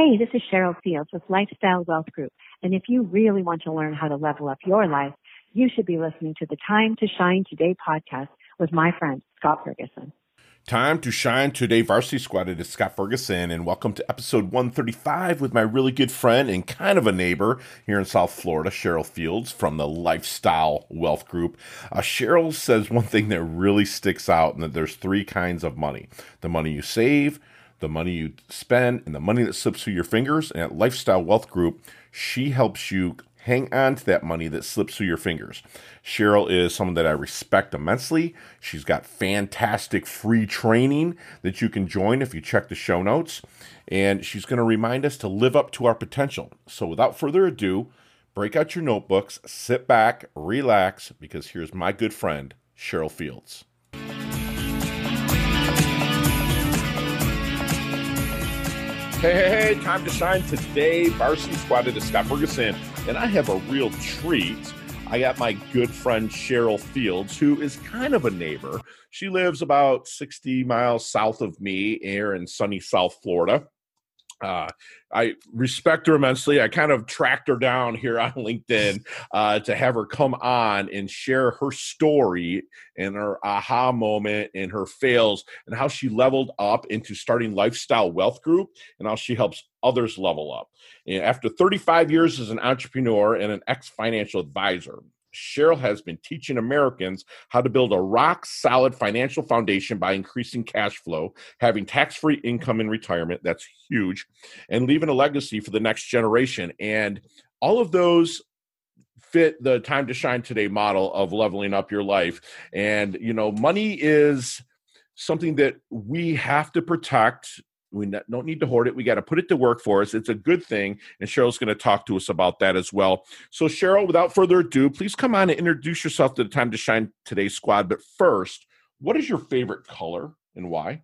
Hey, this is Cheryl Fields with Lifestyle Wealth Group. And if you really want to learn how to level up your life, you should be listening to the Time to Shine Today podcast with my friend, Scott Ferguson. Time to shine today, Varsity Squad. It is Scott Ferguson, and welcome to episode 135 with my really good friend and kind of a neighbor here in South Florida, Cheryl Fields from the Lifestyle Wealth Group. Uh, Cheryl says one thing that really sticks out, and that there's three kinds of money the money you save, the money you spend, and the money that slips through your fingers. And at Lifestyle Wealth Group, she helps you hang on to that money that slips through your fingers. Cheryl is someone that I respect immensely. She's got fantastic free training that you can join if you check the show notes. And she's going to remind us to live up to our potential. So without further ado, break out your notebooks, sit back, relax, because here's my good friend, Cheryl Fields. Hey, hey, time to shine today. Varsity Squad to Scott Ferguson. And I have a real treat. I got my good friend Cheryl Fields, who is kind of a neighbor. She lives about 60 miles south of me here in sunny South Florida. Uh, I respect her immensely. I kind of tracked her down here on LinkedIn uh, to have her come on and share her story and her aha moment and her fails and how she leveled up into starting Lifestyle Wealth Group and how she helps others level up. And after 35 years as an entrepreneur and an ex financial advisor, Cheryl has been teaching Americans how to build a rock solid financial foundation by increasing cash flow, having tax free income in retirement. That's huge. And leaving a legacy for the next generation. And all of those fit the time to shine today model of leveling up your life. And, you know, money is something that we have to protect we don't need to hoard it. We got to put it to work for us. It's a good thing. And Cheryl's going to talk to us about that as well. So, Cheryl, without further ado, please come on and introduce yourself to the Time to Shine Today squad. But first, what is your favorite color and why?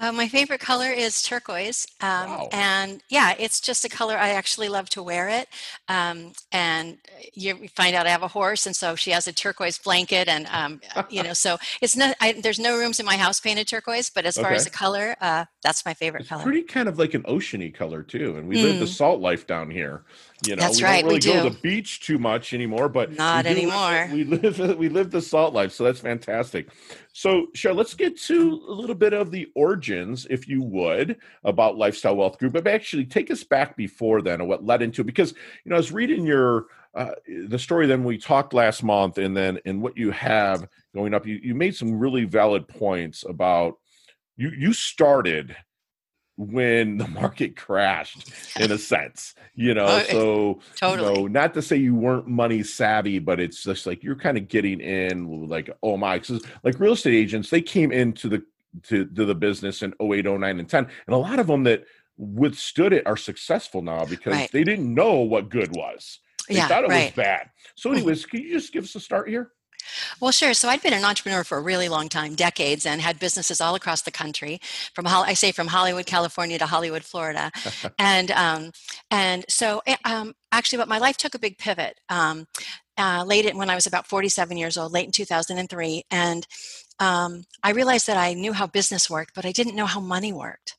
Uh, my favorite color is turquoise. Um, wow. And yeah, it's just a color I actually love to wear it. Um, and you find out I have a horse, and so she has a turquoise blanket. And, um, you know, so it's not, I, there's no rooms in my house painted turquoise, but as far as the color, uh, that's my favorite it's color. Pretty kind of like an oceany color, too. And we mm. live the salt life down here. You know, That's we right. don't really we do. go to the beach too much anymore, but not we anymore. Live, we live we live the salt life, so that's fantastic. So, Cheryl, let's get to a little bit of the origins, if you would, about Lifestyle Wealth Group. But actually, take us back before then, and what led into it. Because you know, I was reading your uh, the story then we talked last month, and then and what you have going up. You you made some really valid points about you you started when the market crashed in a sense you know oh, so totally. you know not to say you weren't money savvy but it's just like you're kind of getting in like oh my like real estate agents they came into the to, to the business in 08 09 and 10 and a lot of them that withstood it are successful now because right. they didn't know what good was they yeah, thought it right. was bad so mm. anyways can you just give us a start here well, sure. So I'd been an entrepreneur for a really long time, decades, and had businesses all across the country. From I say from Hollywood, California to Hollywood, Florida, and um, and so eh, um, actually, but my life took a big pivot. Um, uh, late when I was about 47 years old, late in 2003, and um, I realized that I knew how business worked, but I didn't know how money worked.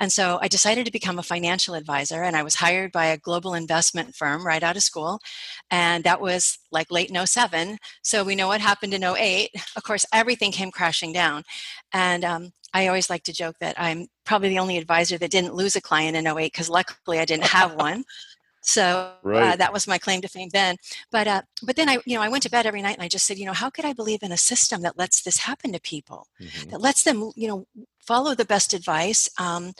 And so I decided to become a financial advisor, and I was hired by a global investment firm right out of school. And that was like late in 07. So we know what happened in 08. Of course, everything came crashing down. And um, I always like to joke that I'm probably the only advisor that didn't lose a client in 08 because luckily I didn't have one. So uh, right. uh, that was my claim to fame then. But uh, but then I you know I went to bed every night and I just said you know how could I believe in a system that lets this happen to people, mm-hmm. that lets them you know follow the best advice, um,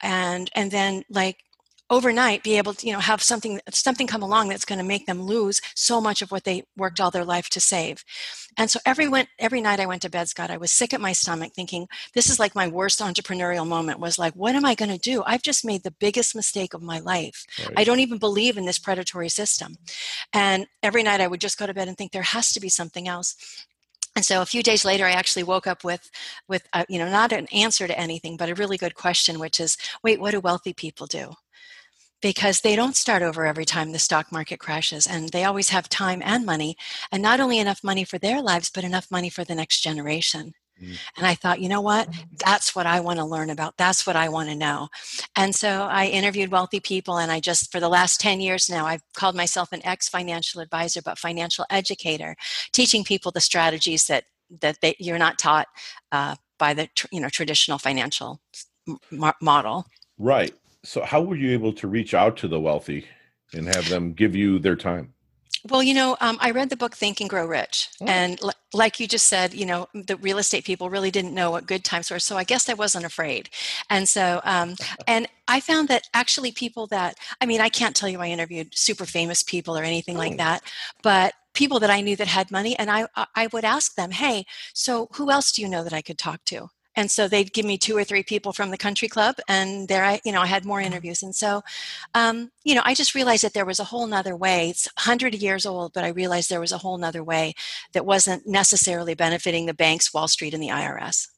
and and then like overnight be able to you know have something something come along that's going to make them lose so much of what they worked all their life to save. And so every went every night i went to bed scott i was sick at my stomach thinking this is like my worst entrepreneurial moment was like what am i going to do? I've just made the biggest mistake of my life. Right. i don't even believe in this predatory system. And every night i would just go to bed and think there has to be something else. And so a few days later i actually woke up with with a, you know not an answer to anything but a really good question which is wait what do wealthy people do because they don't start over every time the stock market crashes and they always have time and money and not only enough money for their lives but enough money for the next generation Mm. And I thought, you know what? That's what I want to learn about. That's what I want to know. And so I interviewed wealthy people, and I just, for the last 10 years now, I've called myself an ex financial advisor, but financial educator, teaching people the strategies that that they, you're not taught uh, by the you know traditional financial m- model. Right. So, how were you able to reach out to the wealthy and have them give you their time? Well, you know, um, I read the book Think and Grow Rich. Oh. And l- like you just said, you know, the real estate people really didn't know what good times were. So I guess I wasn't afraid. And so, um, and I found that actually people that, I mean, I can't tell you I interviewed super famous people or anything oh. like that, but people that I knew that had money. And I, I would ask them, hey, so who else do you know that I could talk to? And so they'd give me two or three people from the country club and there i you know i had more interviews. And so um, you know i just realized that there was a whole nother way. It's 100 years old but i realized there was a whole nother way that wasn't necessarily benefiting the banks wall street and the irs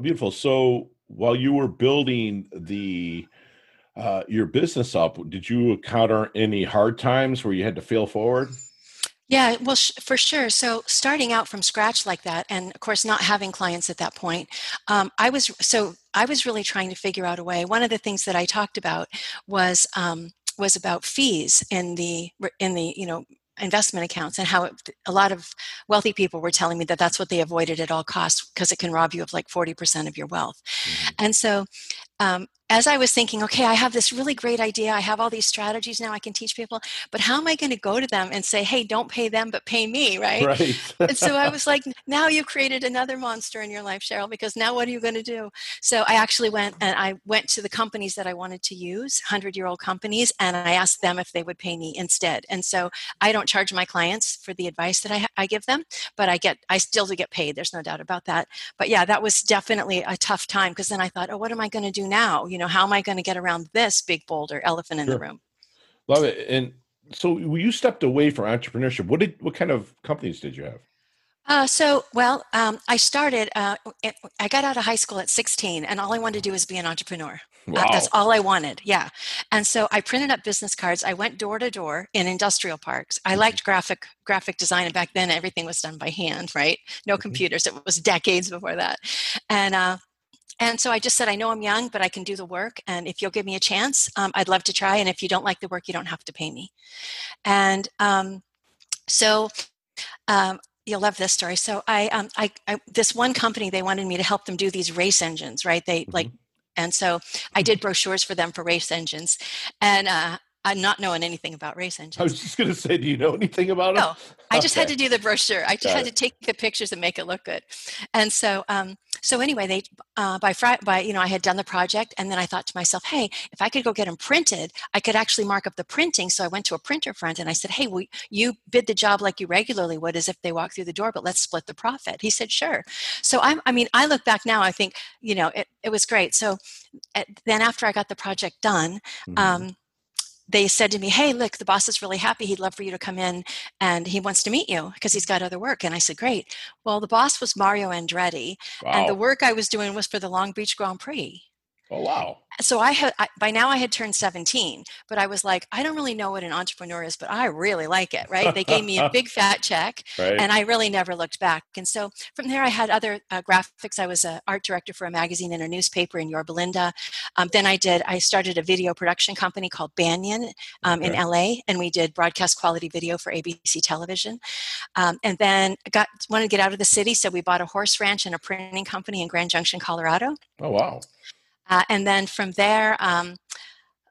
beautiful. So while you were building the uh, your business up did you encounter any hard times where you had to fail forward yeah, well, sh- for sure. So starting out from scratch like that, and of course not having clients at that point, um, I was so I was really trying to figure out a way. One of the things that I talked about was um, was about fees in the in the you know investment accounts and how it, a lot of wealthy people were telling me that that's what they avoided at all costs because it can rob you of like 40% of your wealth. Mm-hmm. And so um, as I was thinking, okay, I have this really great idea. I have all these strategies now I can teach people, but how am I going to go to them and say, hey, don't pay them, but pay me, right? Right. and so I was like, now you've created another monster in your life, Cheryl, because now what are you going to do? So I actually went and I went to the companies that I wanted to use, 100 year old companies, and I asked them if they would pay me instead. And so I don't charge my clients for the advice that I, I give them, but I get, I still do get paid. There's no doubt about that. But yeah, that was definitely a tough time because then I thought, oh, what am I going to do now? You know, how am I going to get around this big boulder elephant in sure. the room? Love it. And so you stepped away from entrepreneurship. What did what kind of companies did you have? Uh, so, well, um, I started, uh, I got out of high school at 16, and all I wanted to do was be an entrepreneur. Wow. Uh, that's all I wanted. Yeah. And so I printed up business cards. I went door to door in industrial parks. I mm-hmm. liked graphic graphic design, and back then everything was done by hand, right? No mm-hmm. computers. It was decades before that. And uh, and so I just said, I know I'm young, but I can do the work. And if you'll give me a chance, um, I'd love to try. And if you don't like the work, you don't have to pay me. And um, so um, you'll love this story. So I, um, I, I, this one company, they wanted me to help them do these race engines, right? They mm-hmm. like, and so I did brochures for them for race engines. And uh, I'm not knowing anything about race engines. I was just going to say, do you know anything about it? No, I okay. just had to do the brochure. I just Got had it. to take the pictures and make it look good. And so, um, so anyway, they uh, by Friday, by you know, I had done the project, and then I thought to myself, hey, if I could go get them printed, I could actually mark up the printing. So I went to a printer friend and I said, hey, will you bid the job like you regularly would, as if they walk through the door, but let's split the profit. He said, sure. So I'm, I mean, I look back now, I think, you know, it, it was great. So at, then after I got the project done. Mm-hmm. Um, they said to me, Hey, look, the boss is really happy. He'd love for you to come in and he wants to meet you because he's mm-hmm. got other work. And I said, Great. Well, the boss was Mario Andretti, wow. and the work I was doing was for the Long Beach Grand Prix. Oh, wow so I had I, by now I had turned 17, but I was like, I don't really know what an entrepreneur is, but I really like it. Right? They gave me a big fat check, right. and I really never looked back. And so from there, I had other uh, graphics. I was an art director for a magazine and a newspaper in Yorba Linda. Um, then I did I started a video production company called Banyan um, okay. in LA, and we did broadcast quality video for ABC television. Um, and then got wanted to get out of the city, so we bought a horse ranch and a printing company in Grand Junction, Colorado. Oh wow! Uh, and then from there, um,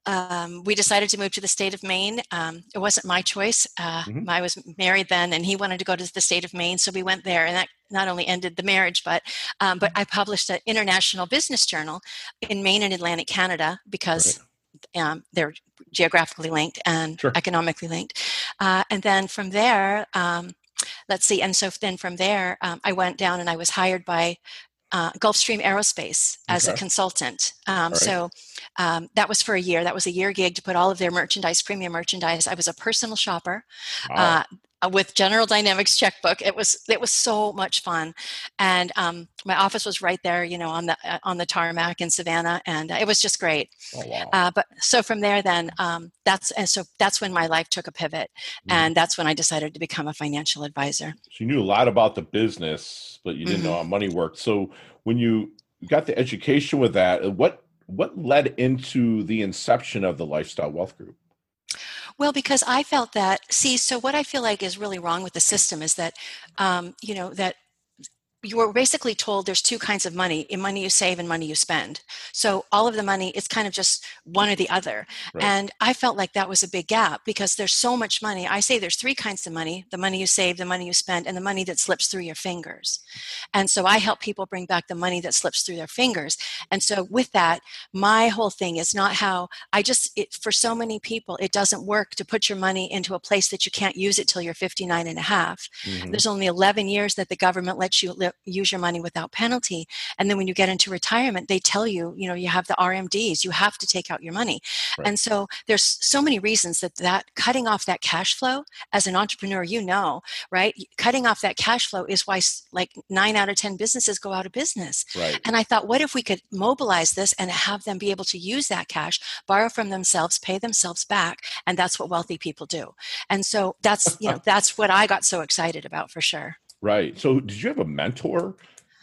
um, we decided to move to the state of Maine. Um, it wasn't my choice. Uh, mm-hmm. I was married then, and he wanted to go to the state of Maine, so we went there, and that not only ended the marriage, but um, but I published an international business journal in Maine and Atlantic Canada because. Right. Um, they're geographically linked and sure. economically linked. Uh, and then from there, um, let's see, and so then from there, um, I went down and I was hired by uh, Gulfstream Aerospace as okay. a consultant. Um, right. So um, that was for a year. That was a year gig to put all of their merchandise, premium merchandise. I was a personal shopper. Wow. Uh, uh, with General Dynamics checkbook. It was it was so much fun, and um, my office was right there, you know, on the uh, on the tarmac in Savannah, and uh, it was just great. Oh, wow. Uh, but so from there, then um, that's and so that's when my life took a pivot, Mhm. and that's when I decided to become a financial advisor. So you knew a lot about the business, but you didn't know Mhm. how money worked. So when you got the education with that, uh, what what led into the inception of the Lifestyle Wealth Group? Well, because I felt that, see, so what I feel like is really wrong with the system is that, um, you know, that you were basically told there's two kinds of money in money you save and money you spend. So all of the money, it's kind of just one or the other. Right. And I felt like that was a big gap because there's so much money. I say there's three kinds of money the money you save, the money you spend, and the money that slips through your fingers. And so I help people bring back the money that slips through their fingers. And so with that, my whole thing is not how I just, it, for so many people, it doesn't work to put your money into a place that you can't use it till you're 59 and a half. Mhm. There's only 11 years that the government lets you use your money without penalty. And then when you get into retirement, they tell you, you know, you have the RMDs, you have to take out your money. Right. And so there's so many reasons that that cutting off that cash flow as an entrepreneur, you know, right? Cutting off that cash flow is why like nine out of 10 businesses go out of business. Right. And I thought, what if we could mobilize this and have them be able to use that cash, borrow from themselves, pay themselves back, and that's what wealthy people do. And so that's you know that's what I got so excited about for sure. Right. So did you have a mentor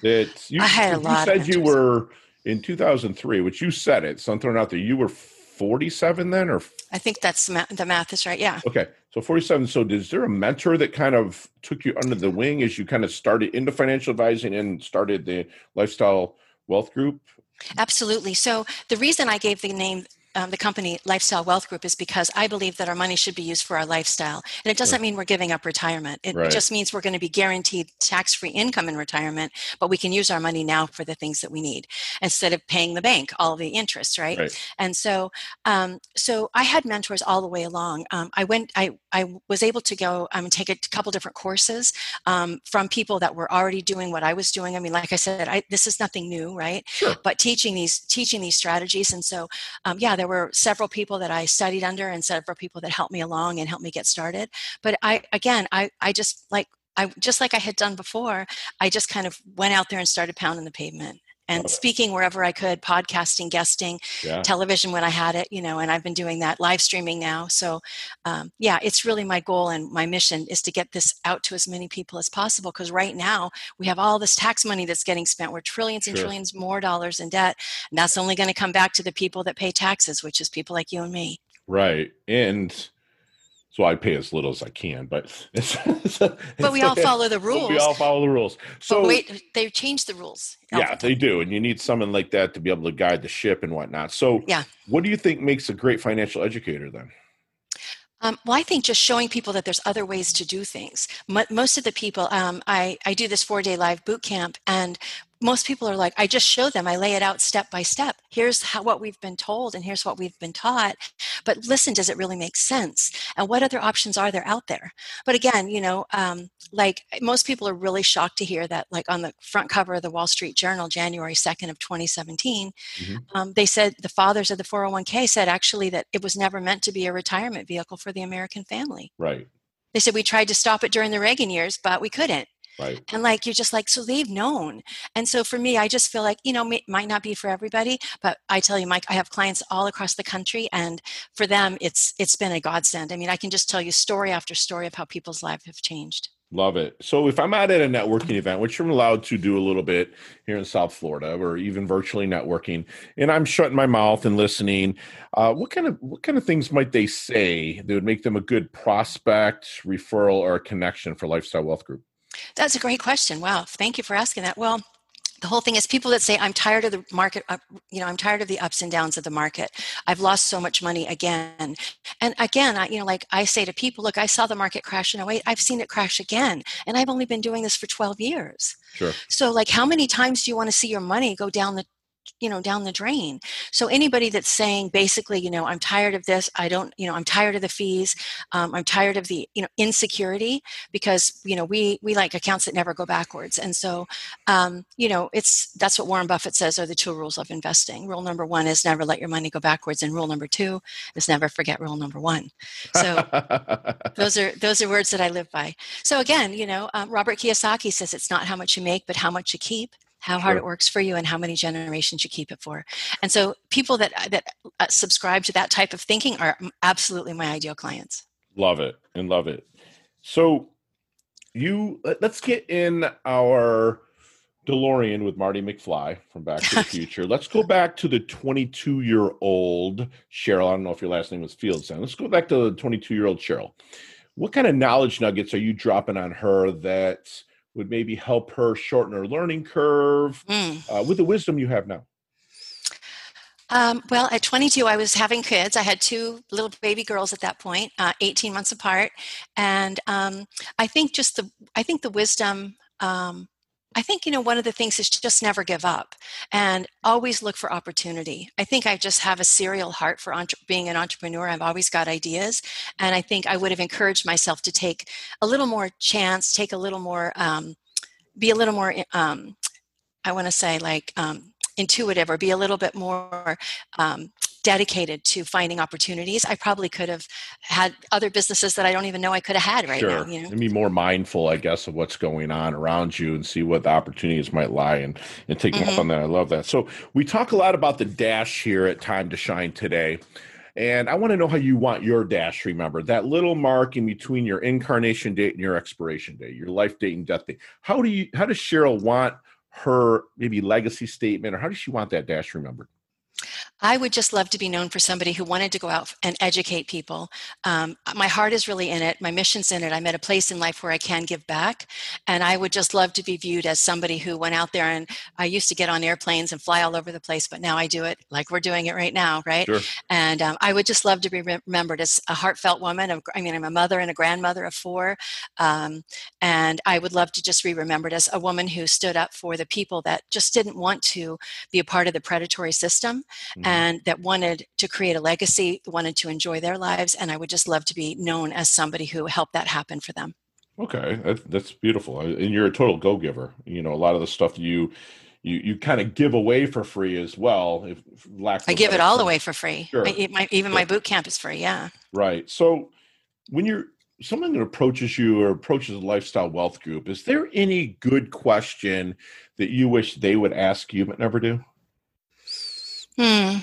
that you, I had a you lot of said you were in 2003, which you said it, something out there. You were 47 then or I think that's the math is right. Yeah. okay. So 47. So is there a mentor that kind of took you under the wing as you kind of started into financial advising and started the lifestyle wealth group? Absolutely. So the reason I gave the name um, the company Lifestyle Wealth Group is because I believe that our money should be used for our lifestyle. And it doesn't mean we're giving up retirement. It Right. just means we're going to be guaranteed tax free income in retirement, but we can use our money now for the things that we need instead of paying the bank all the interest, right? Right. And so, um, so I had mentors all the way along. Um, I went, I, I was able to go um, and take a couple different courses um, from people that were already doing what I was doing. I mean, like I said, I, this is nothing new, right? Sure. But teaching these, teaching these strategies, and so, um, yeah, there were several people that I studied under, and several people that helped me along and helped me get started. But I, again, I, I just like. I just like I had done before, I just kind of went out there and started pounding the pavement and speaking wherever I could, podcasting, guesting, Yeah. television when I had it, you know, and I've been doing that live streaming now. So, um, yeah, it's really my goal and my mission is to get this out to as many people as possible. Because right now we have all this tax money that's getting spent. We're trillions and Sure. trillions more dollars in debt, and that's only going to come back to the people that pay taxes, which is people like you and me. Right. And so I pay as little as I can, but it's, But we all follow the rules. We all follow the rules. So but wait, they changed the rules. yeah, the they do, and you need someone like that to be able to guide the ship and whatnot. So Yeah. what do you think makes a great financial educator then? Um, well, I think just showing people that there's other ways to do things. Mo- most of the people, um, I, I do this four day live boot camp, and most people are like, I just show them, I lay it out step by step. Here's how what we've been told, and here's what we've been taught. But listen, does it really make sense? And what other options are there out there? But again, you know, um, like most people are really shocked to hear that, like on the front cover of the Wall Street Journal, January 2nd of 2017, Mhm. um, they said the fathers of the 401k said actually that it was never meant to be a retirement vehicle for the American family. Right. They said we tried to stop it during the Reagan years, but we couldn't. Right. And like you're just like, so they've known. And so for me, I just feel like, you know, it might not be for everybody, but I tell you, Mike, I have clients all across the country, and for them, it's it's been a godsend. I mean, I can just tell you story after story of how people's lives have changed. Love it. So if I'm out at a networking event, which I'm allowed to do a little bit here in South Florida, or even virtually networking, and I'm shutting my mouth and listening, uh, what kind of what kind of things might they say that would make them a good prospect, referral, or connection for Lifestyle Wealth Group? That's a great question. Wow, thank you for asking that. Well, the whole thing is people that say i'm tired of the market uh, you know i'm tired of the ups and downs of the market i've lost so much money again and again i you know like i say to people look i saw the market crash in 08 i've seen it crash again and i've only been doing this for 12 years Sure. so like how many times do you want to see your money go down the you know down the drain. So anybody that's saying basically you know i'm tired of this i don't you know i'm tired of the fees um, i'm tired of the you know insecurity because you know we we like accounts that never go backwards. And so um, you know it's that's what warren buffett says are the two rules of investing. Rule number one is never let your money go backwards and rule number two is never forget rule number one. So those are those are words that i live by. So again you know um, robert kiyosaki says it's not how much you make but how much you keep how hard sure. it works for you and how many generations you keep it for and so people that that uh, subscribe to that type of thinking are absolutely my ideal clients love it and love it so you let's get in our DeLorean with Marty McFly from Back to the Future. Let's go back to the 22 year old Cheryl. I don't know if your last name was Fields, Fieldstone. Let's go back to the 22 year old Cheryl. What kind of knowledge nuggets are you dropping on her that would maybe help her shorten her learning curve mm. uh, with the wisdom you have now? Um, well, at 22, I was having kids. I had two little baby girls at that point, uh, 18 months apart, and um, I think just the I think the wisdom. Um, I think you know one of the things is just never give up and always look for opportunity. I think I just have a serial heart for entre- being an entrepreneur. I've always got ideas, and I think I would have encouraged myself to take a little more chance, take a little more, um, be a little more. Um, I want to say like um, intuitive or be a little bit more um, dedicated to finding opportunities, I probably could have had other businesses that I don't even know I could have had right sure. now. You know? And be more mindful, I guess, of what's going on around you and see what the opportunities might lie and, and take mm-hmm. up on that. I love that. So we talk a lot about the dash here at Time to Shine today. And I want to know how you want your dash remembered. That little mark in between your incarnation date and your expiration date, your life date and death date. How do you how does Cheryl want her maybe legacy statement or how does she want that dash remembered? I would just love to be known for somebody who wanted to go out and educate people. Um, my heart is really in it. My mission's in it. I'm at a place in life where I can give back. And I would just love to be viewed as somebody who went out there and I used to get on airplanes and fly all over the place, but now I do it like we're doing it right now, right? Sure. And um, I would just love to be remembered as a heartfelt woman. Of, I mean, I'm a mother and a grandmother of four. Um, and I would love to just be remembered as a woman who stood up for the people that just didn't want to be a part of the predatory system mm-hmm. Mm-hmm. and that wanted to create a legacy, wanted to enjoy their lives. And I would just love to be known as somebody who helped that happen for them. Okay, that, that's beautiful. Uh, and you're a total go giver. You know, a lot of the stuff you you you kind of give away for free as well. If, if I give it all away for free. Sure. I, my, even my boot camp is free. Yeah. Right. So when you're someone that approaches you or approaches a lifestyle wealth group, is there any good question that you wish they would ask you but never do? Hmm.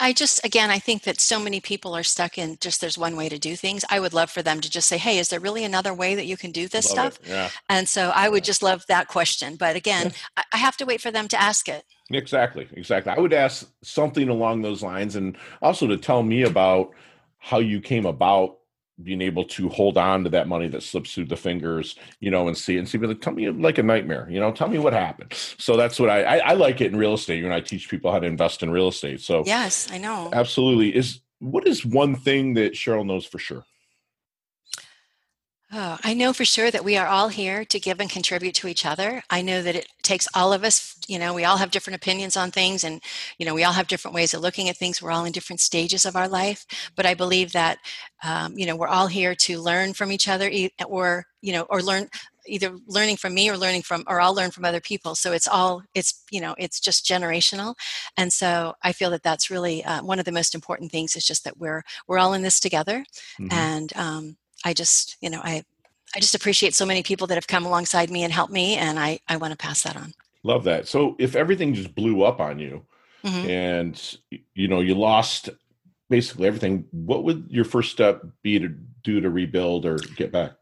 I just, again, I think that so many people are stuck in just there's one way to do things. I would love for them to just say, hey, is there really another way that you can do this love stuff? Yeah. And so I would just love that question. But again, I have to wait for them to ask it. Exactly. Exactly. I would ask something along those lines and also to tell me about how you came about being able to hold on to that money that slips through the fingers, you know, and see and see. Like, tell me like a nightmare, you know. Tell me what happened. So that's what I, I I, like it in real estate. When I teach people how to invest in real estate. So yes, I know. Absolutely. Is what is one thing that Cheryl knows for sure? Oh, I know for sure that we are all here to give and contribute to each other. I know that it takes all of us, you know, we all have different opinions on things and, you know, we all have different ways of looking at things. We're all in different stages of our life. But I believe that, um, you know, we're all here to learn from each other or, you know, or learn either learning from me or learning from or i'll learn from other people so it's all it's you know it's just generational and so i feel that that's really uh, one of the most important things is just that we're we're all in this together mm-hmm. and um, I just, you know, I, I just appreciate so many people that have come alongside me and helped me, and I, I want to pass that on. Love that. So if everything just blew up on you, mm-hmm. and you know you lost basically everything, what would your first step be to do to rebuild or get back?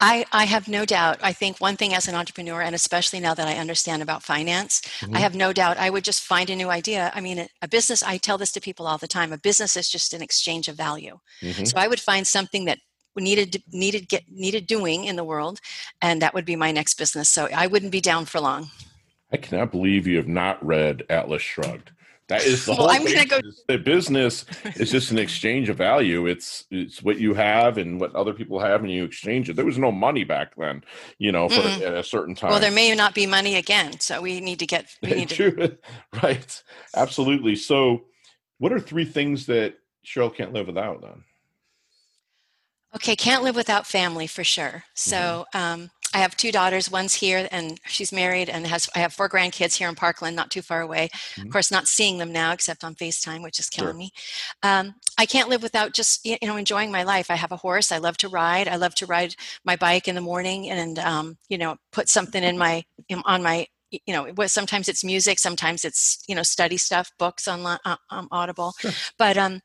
I, I have no doubt. I think one thing as an entrepreneur, and especially now that I understand about finance, mm-hmm. I have no doubt I would just find a new idea. I mean, a business, I tell this to people all the time a business is just an exchange of value. Mm-hmm. So I would find something that needed needed get needed doing in the world and that would be my next business so i wouldn't be down for long i cannot believe you have not read atlas shrugged That is the Well, whole I'm gonna go- The business is just an exchange of value. It's it's what you have and what other people have, and you exchange it. There was no money back then, you know, for Mm-mm. at a certain time. Well, there may not be money again, so we need to get. We need to. Right. Absolutely. So, what are three things that Cheryl can't live without then? Okay, can't live without family for sure. So um, I have two daughters. One's here, and she's married, and has. I have four grandkids here in Parkland, not too far away. Mhm. Of course, not seeing them now except on Facetime, which is killing Sure. me. Um, I can't live without just you know enjoying my life. I have a horse. I love to ride. I love to ride my bike in the morning, and um, you know put something in my in, on my you know sometimes it's music sometimes it's you know study stuff books on uh, um, audible Sure. but um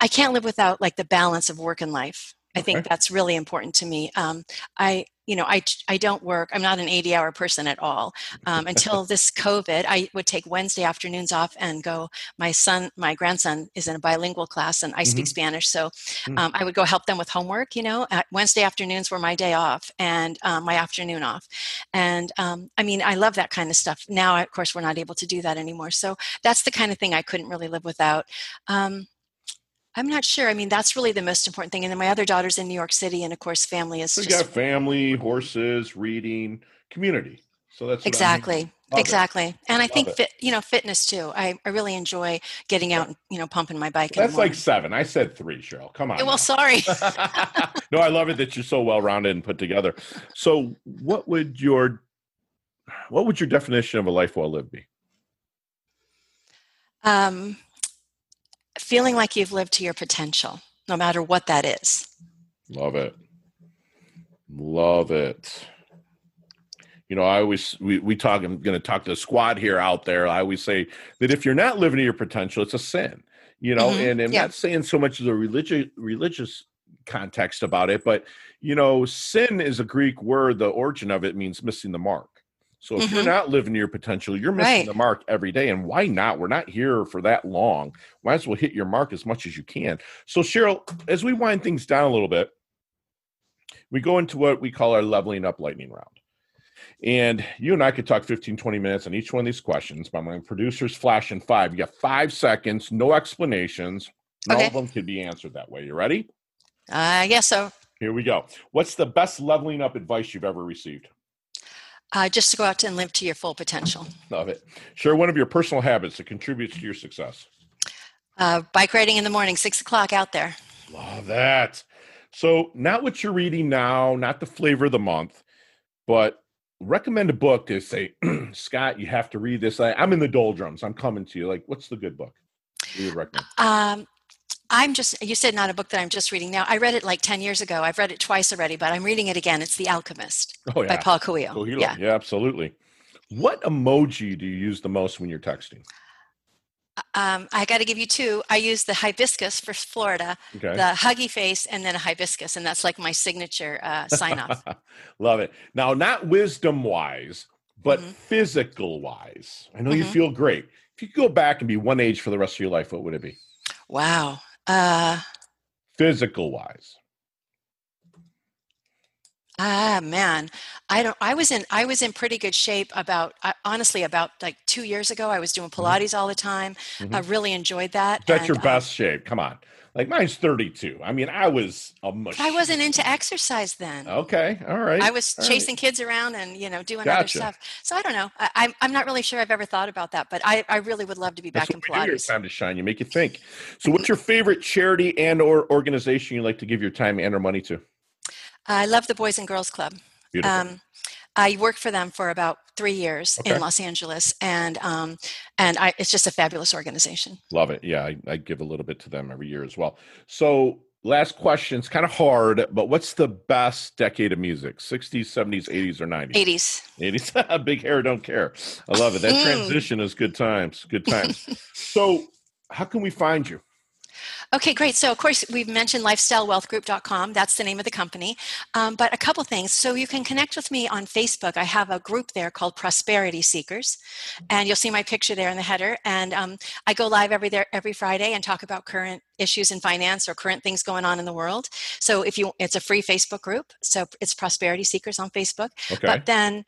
i can't live without like the balance of work and life i think Okay. that's really important to me um i you know i i don't work i'm not an 80 hour person at all um, until this covid i would take wednesday afternoons off and go my son my grandson is in a bilingual class and i speak spanish so Mm. um, i would go help them with homework you know at wednesday afternoons were my day off and um, my afternoon off and um, i mean i love that kind of stuff now of course we're not able to do that anymore so that's the kind of thing i couldn't really live without um, i'm not sure i mean that's really the most important thing and then my other daughter's in new york city and of course family is So just got family, horses, reading, community. So that's what I'm exactly it. exactly and i think fit, you know fitness too I, I really enjoy getting out and you know pumping my bike That's like seven. I said three, Cheryl. Come on. well now. sorry no, I love it that you're so well rounded and put together. So, what would your what would your definition of a life well lived be? um, feeling like you've lived to your potential no matter what that is Love it. Love it. You know, I always we we talk. I'm going to talk to the squad here out there. I always say that if you're not living to your potential, it's a sin. You know, Mhm, and I'm yeah. not saying so much as a religious religious context about it, but you know, sin is a Greek word. The origin of it means missing the mark. So if you're Mhm. not living your potential, you're missing Right. the mark every day. And why not? We're not here for that long. Might as well hit your mark as much as you can. So Cheryl, as we wind things down a little bit, we go into what we call our leveling up lightning round. And you and I could talk 15, 20 minutes on each one of these questions, but my producer's flashing five. You got five seconds, no explanations. and All of them could be answered that way. You ready? i guess so Here we go. What's the best leveling up advice you've ever received? Uh, just to go out and live to your full potential Love it. Share one of your personal habits that contributes to your success. uh, bike riding in the morning six o'clock out there Love that. So, not what you're reading now, not the flavor of the month, but recommend a book to say, Scott, you have to read this. I, I'm in the doldrums. I'm coming to you. Like, what's the good book you would recommend? um, i'm just you said not a book that i'm just reading now i read it like 10 years ago i've read it twice already but i'm reading it again it's the alchemist Oh, by yeah. paul coelho Coelho. yeah yeah, absolutely. What emoji do you use the most when you're texting? um, i got to give you two i use the hibiscus for florida Okay. the huggy face and then a hibiscus and that's like my signature uh, sign off Love it. Now, not wisdom wise, but Mhm. physical wise. I know you Mhm. feel great. If you could go back and be one age for the rest of your life, what would it be? wow uh, Physical wise. Ah man, I don't. I was in. I was in pretty good shape about. I, honestly, about like two years ago, I was doing Pilates all the time. I really enjoyed that. That's and, your um, best shape. Come on. Like mine's 32. I mean, I was a mush. I wasn't into exercise then. Okay. All right. I was all right. chasing kids around and you know doing other stuff. So I don't know. I, I'm I'm not really sure I've ever thought about that, but I I really would love to be That's back in Pilates. Time to shine. You make you think. So, what's your favorite charity and or organization you like to give your time and or money to? I love the Boys and Girls Club. Beautiful. Um, I worked for them for about three years Okay. in Los Angeles, and um, and I, it's just a fabulous organization. Love it. Yeah, I, I give a little bit to them every year as well. So, last question. It's kind of hard, but what's the best decade of music? 60s, 70s, 80s, or 90s? 80s. 80s. Big hair, don't care. I love it. That Mm. transition is good times. Good times. so, how can we find you? Okay, great. So, of course, we've mentioned lifestylewealthgroup.com. That's the name of the company. Um, but a couple things. So, you can connect with me on Facebook. I have a group there called Prosperity Seekers, and you'll see my picture there in the header. And um, I go live every there every Friday and talk about current issues in finance or current things going on in the world. So, if you, it's a free Facebook group. So, it's Prosperity Seekers on Facebook. Okay. But then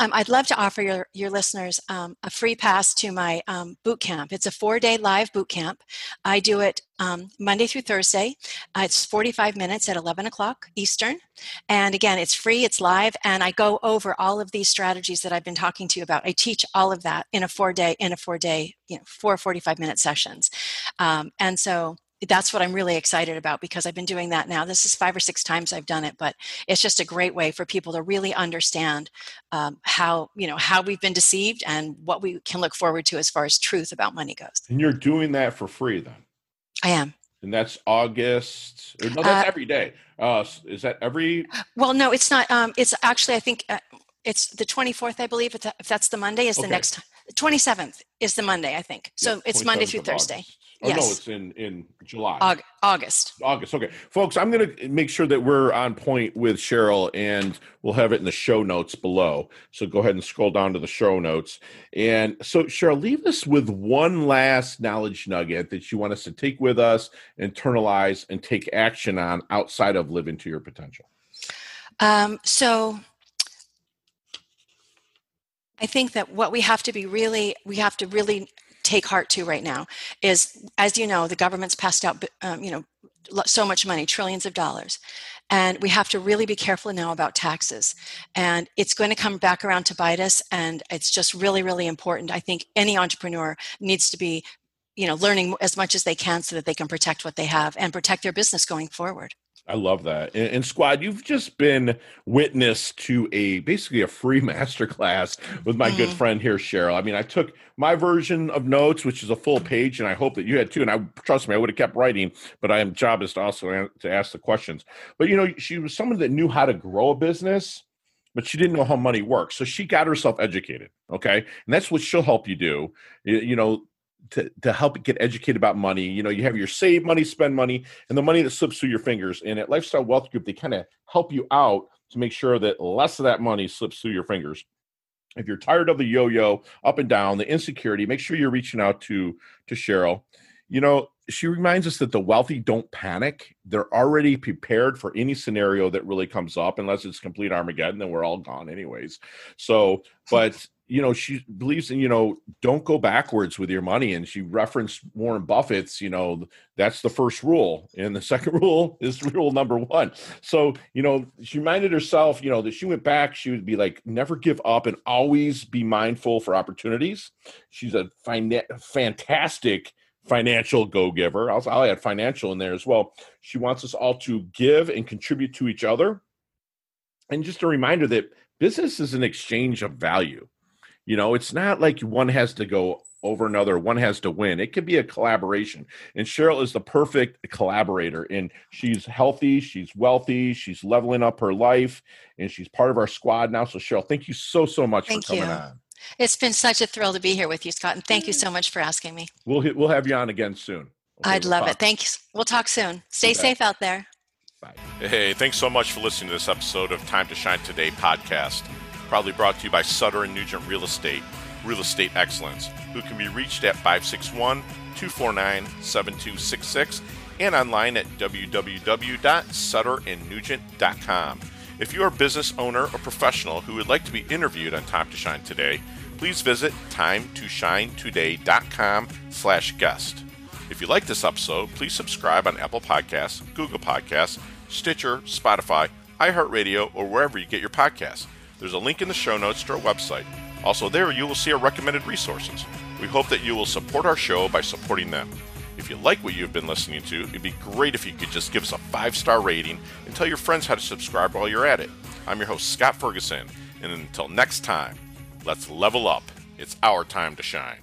um, I'd love to offer your, your listeners um, a free pass to my um, boot camp. It's a four day live boot camp. I do it um, Monday through Thursday. Uh, it's 45 minutes at 11 o'clock Eastern. And again, it's free, it's live, and I go over all of these strategies that I've been talking to you about. I teach all of that in a four day, in a four day, you know, four 45 minute sessions. Um, and so that's what I'm really excited about because I've been doing that now. This is five or six times I've done it, but it's just a great way for people to really understand um, how you know how we've been deceived and what we can look forward to as far as truth about money goes. And you're doing that for free, then? I am. And that's August. No, that's uh, every day. Uh, is that every? Well, no, it's not. Um, it's actually I think uh, it's the 24th, I believe. If that's the Monday, is okay. the next. 27th is the Monday, I think. So yeah, it's Monday through Thursday. August. Oh yes. no, it's in in July. August. August. Okay, folks, I'm going to make sure that we're on point with Cheryl, and we'll have it in the show notes below. So go ahead and scroll down to the show notes. And so, Cheryl, leave us with one last knowledge nugget that you want us to take with us, internalize, and take action on outside of living to your potential. Um, so I think that what we have to be really, we have to really take heart to right now is, as you know, the government's passed out, um, you know, so much money, trillions of dollars. And we have to really be careful now about taxes. And it's going to come back around to bite us. And it's just really, really important. I think any entrepreneur needs to be, you know, learning as much as they can so that they can protect what they have and protect their business going forward. I love that. And, and, Squad, you've just been witness to a basically a free masterclass with my mm. good friend here, Cheryl. I mean, I took my version of notes, which is a full page, and I hope that you had too. And I trust me, I would have kept writing, but I am job is to also to ask the questions. But you know, she was someone that knew how to grow a business, but she didn't know how money works. So she got herself educated. Okay. And that's what she'll help you do. You know, to, to help get educated about money. You know, you have your save money, spend money, and the money that slips through your fingers. And at Lifestyle Wealth Group, they kind of help you out to make sure that less of that money slips through your fingers. If you're tired of the yo-yo up and down, the insecurity, make sure you're reaching out to to Cheryl. You know, she reminds us that the wealthy don't panic. They're already prepared for any scenario that really comes up, unless it's complete Armageddon, then we're all gone anyways. So, but you know, she believes in, you know, don't go backwards with your money. And she referenced Warren Buffett's, you know, that's the first rule. And the second rule is rule number one. So, you know, she reminded herself, you know, that she went back, she would be like, never give up and always be mindful for opportunities. She's a fin- fantastic financial go giver. I'll, I'll add financial in there as well. She wants us all to give and contribute to each other. And just a reminder that business is an exchange of value you know, it's not like one has to go over another, one has to win. It could be a collaboration. And Cheryl is the perfect collaborator. And she's healthy, she's wealthy, she's leveling up her life, and she's part of our squad now. So, Cheryl, thank you so, so much thank for coming you. on. It's been such a thrill to be here with you, Scott, and thank you so much for asking me. We'll we'll have you on again soon. Okay, I'd we'll love talk. it. Thanks. We'll talk soon. Stay safe out there. Bye. Hey, thanks so much for listening to this episode of Time to Shine Today podcast proudly brought to you by Sutter and Nugent Real Estate, Real Estate Excellence, who can be reached at 561 249 7266 and online at www.sutterandnugent.com. If you're a business owner or professional who would like to be interviewed on Time to Shine Today, please visit timetoshinetoday.com slash guest. If you like this episode, please subscribe on Apple Podcasts, Google Podcasts, Stitcher, Spotify, iHeartRadio, or wherever you get your podcasts. There's a link in the show notes to our website. Also, there you will see our recommended resources. We hope that you will support our show by supporting them. If you like what you've been listening to, it'd be great if you could just give us a five star rating and tell your friends how to subscribe while you're at it. I'm your host, Scott Ferguson, and until next time, let's level up. It's our time to shine.